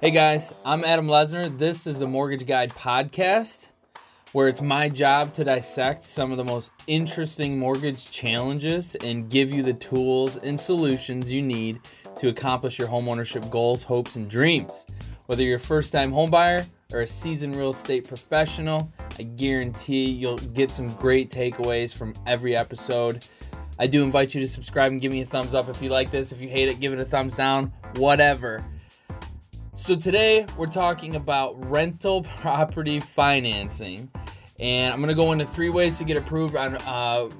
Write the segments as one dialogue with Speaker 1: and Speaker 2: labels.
Speaker 1: Hey guys, I'm Adam Lesner. This is the Mortgage Guide podcast, where it's my job to dissect some of the most interesting mortgage challenges and give you the tools and solutions you need to accomplish your homeownership goals, hopes, and dreams. Whether you're a first time homebuyer or a seasoned real estate professional, I guarantee you'll get some great takeaways from every episode. I do invite you to subscribe and give me a thumbs up if you like this. If you hate it, give it a thumbs down, whatever. So, today we're talking about rental property financing. And I'm going to go into three ways to get approved on uh,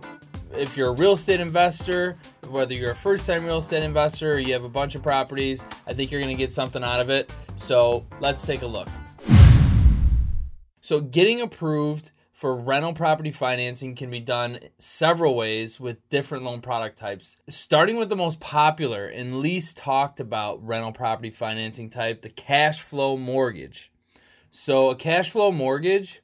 Speaker 1: if you're a real estate investor, whether you're a first time real estate investor or you have a bunch of properties, I think you're going to get something out of it. So, let's take a look. So, getting approved for rental property financing can be done several ways with different loan product types. Starting with the most popular and least talked about rental property financing type, the cash flow mortgage. So, a cash flow mortgage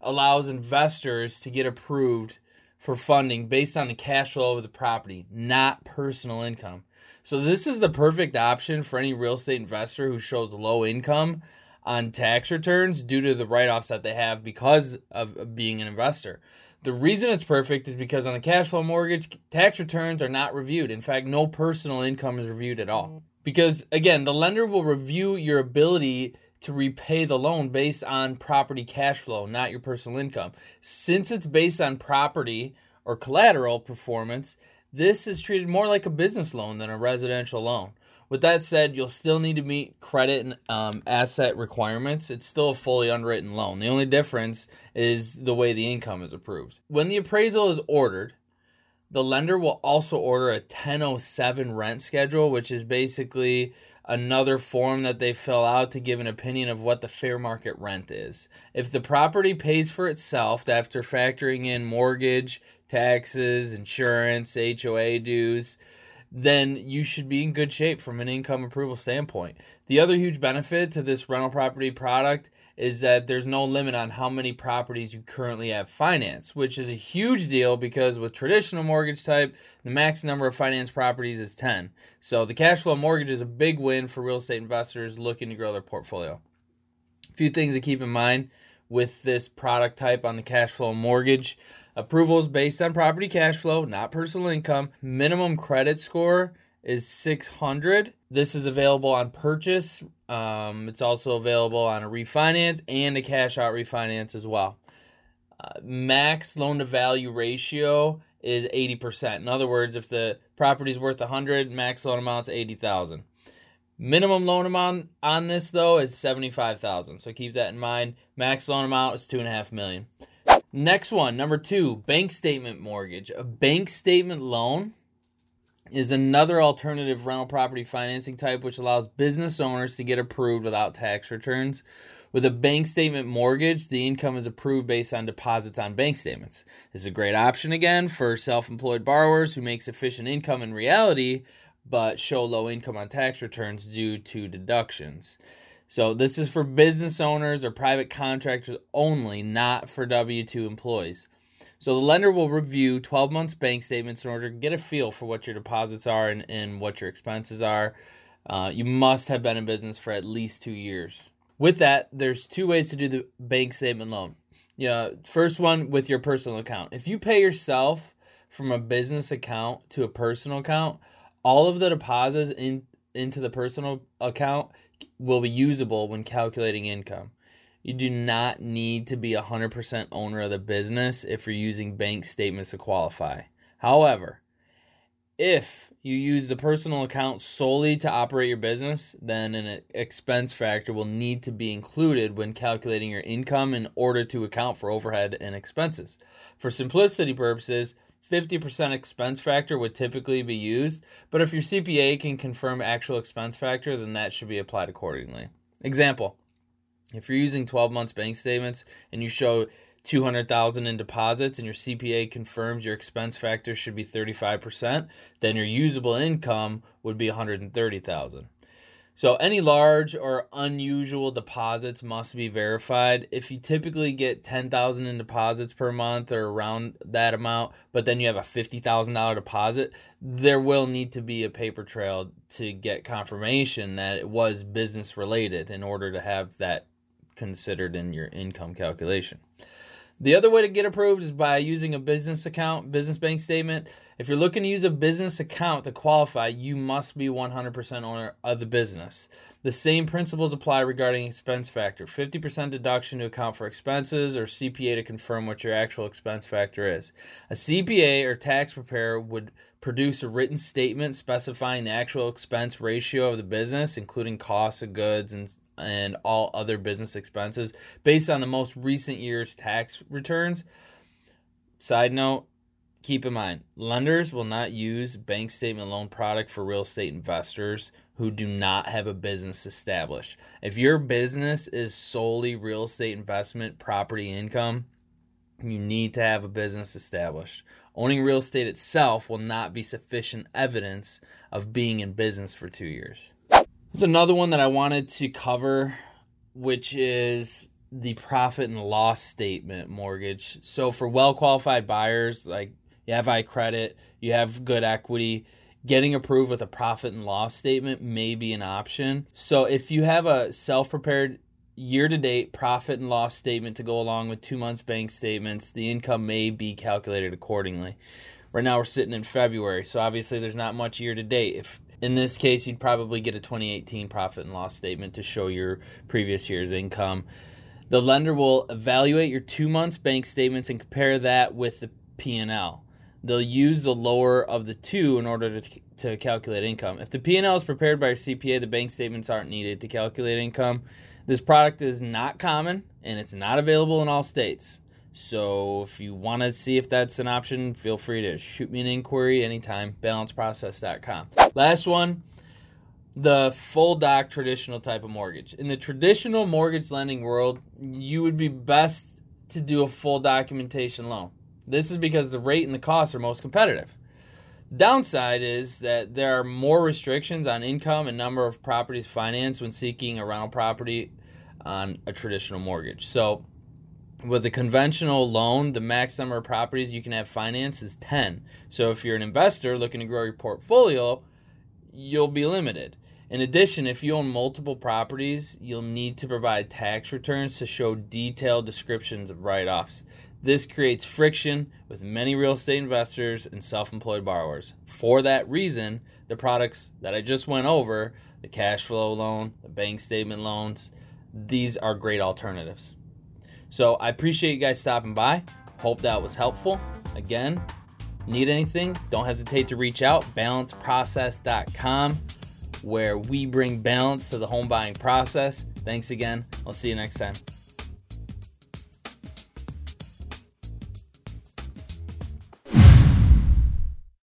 Speaker 1: allows investors to get approved for funding based on the cash flow of the property, not personal income. So, this is the perfect option for any real estate investor who shows low income on tax returns due to the write offs that they have because of being an investor. The reason it's perfect is because on a cash flow mortgage, tax returns are not reviewed. In fact, no personal income is reviewed at all. Because again, the lender will review your ability to repay the loan based on property cash flow, not your personal income. Since it's based on property or collateral performance, this is treated more like a business loan than a residential loan. With that said, you'll still need to meet credit and um, asset requirements. It's still a fully underwritten loan. The only difference is the way the income is approved. When the appraisal is ordered, the lender will also order a 1007 rent schedule, which is basically another form that they fill out to give an opinion of what the fair market rent is. If the property pays for itself after factoring in mortgage, taxes, insurance, HOA dues, then you should be in good shape from an income approval standpoint. The other huge benefit to this rental property product is that there's no limit on how many properties you currently have financed, which is a huge deal because with traditional mortgage type, the max number of financed properties is 10. So the cash flow mortgage is a big win for real estate investors looking to grow their portfolio. A few things to keep in mind with this product type on the cash flow mortgage. Approvals based on property cash flow, not personal income. Minimum credit score is 600. This is available on purchase. Um, it's also available on a refinance and a cash out refinance as well. Uh, max loan to value ratio is 80%. In other words, if the property is worth 100, max loan amount is 80,000. Minimum loan amount on this though is 75,000. So keep that in mind. Max loan amount is two and a half million. Next one, number two, bank statement mortgage. A bank statement loan is another alternative rental property financing type which allows business owners to get approved without tax returns. With a bank statement mortgage, the income is approved based on deposits on bank statements. This is a great option again for self employed borrowers who make sufficient income in reality but show low income on tax returns due to deductions. So this is for business owners or private contractors only, not for W 2 employees. So the lender will review 12 months bank statements in order to get a feel for what your deposits are and, and what your expenses are. Uh, you must have been in business for at least two years. With that, there's two ways to do the bank statement loan. Yeah, first one with your personal account. If you pay yourself from a business account to a personal account, all of the deposits in into the personal account will be usable when calculating income. You do not need to be 100% owner of the business if you're using bank statements to qualify. However, if you use the personal account solely to operate your business, then an expense factor will need to be included when calculating your income in order to account for overhead and expenses. For simplicity purposes, 50% expense factor would typically be used, but if your CPA can confirm actual expense factor, then that should be applied accordingly. Example If you're using 12 months bank statements and you show 200,000 in deposits and your CPA confirms your expense factor should be 35%, then your usable income would be 130,000. So, any large or unusual deposits must be verified. If you typically get 10,000 in deposits per month or around that amount, but then you have a $50,000 deposit, there will need to be a paper trail to get confirmation that it was business related in order to have that considered in your income calculation. The other way to get approved is by using a business account, business bank statement. If you're looking to use a business account to qualify, you must be 100% owner of the business. The same principles apply regarding expense factor 50% deduction to account for expenses, or CPA to confirm what your actual expense factor is. A CPA or tax preparer would produce a written statement specifying the actual expense ratio of the business, including costs of goods and and all other business expenses based on the most recent year's tax returns. Side note, keep in mind, lenders will not use bank statement loan product for real estate investors who do not have a business established. If your business is solely real estate investment property income, you need to have a business established. Owning real estate itself will not be sufficient evidence of being in business for 2 years. There's another one that I wanted to cover, which is the profit and loss statement mortgage. So for well qualified buyers, like you have high credit, you have good equity, getting approved with a profit and loss statement may be an option. So if you have a self prepared year to date profit and loss statement to go along with two months bank statements, the income may be calculated accordingly. Right now we're sitting in February, so obviously there's not much year to date. If in this case, you'd probably get a 2018 profit and loss statement to show your previous year's income. The lender will evaluate your two months bank statements and compare that with the P&L. They'll use the lower of the two in order to, to calculate income. If the P&L is prepared by your CPA, the bank statements aren't needed to calculate income. This product is not common and it's not available in all states. So if you want to see if that's an option, feel free to shoot me an inquiry anytime. Balanceprocess.com. Last one the full doc traditional type of mortgage. In the traditional mortgage lending world, you would be best to do a full documentation loan. This is because the rate and the costs are most competitive. The downside is that there are more restrictions on income and number of properties financed when seeking a rental property on a traditional mortgage. So with a conventional loan, the max number of properties you can have financed is 10. So if you're an investor looking to grow your portfolio, you'll be limited. In addition, if you own multiple properties, you'll need to provide tax returns to show detailed descriptions of write offs. This creates friction with many real estate investors and self employed borrowers. For that reason, the products that I just went over the cash flow loan, the bank statement loans these are great alternatives. So I appreciate you guys stopping by. Hope that was helpful. Again, need anything, don't hesitate to reach out. Balanceprocess.com, where we bring balance to the home buying process. Thanks again. I'll see you next time.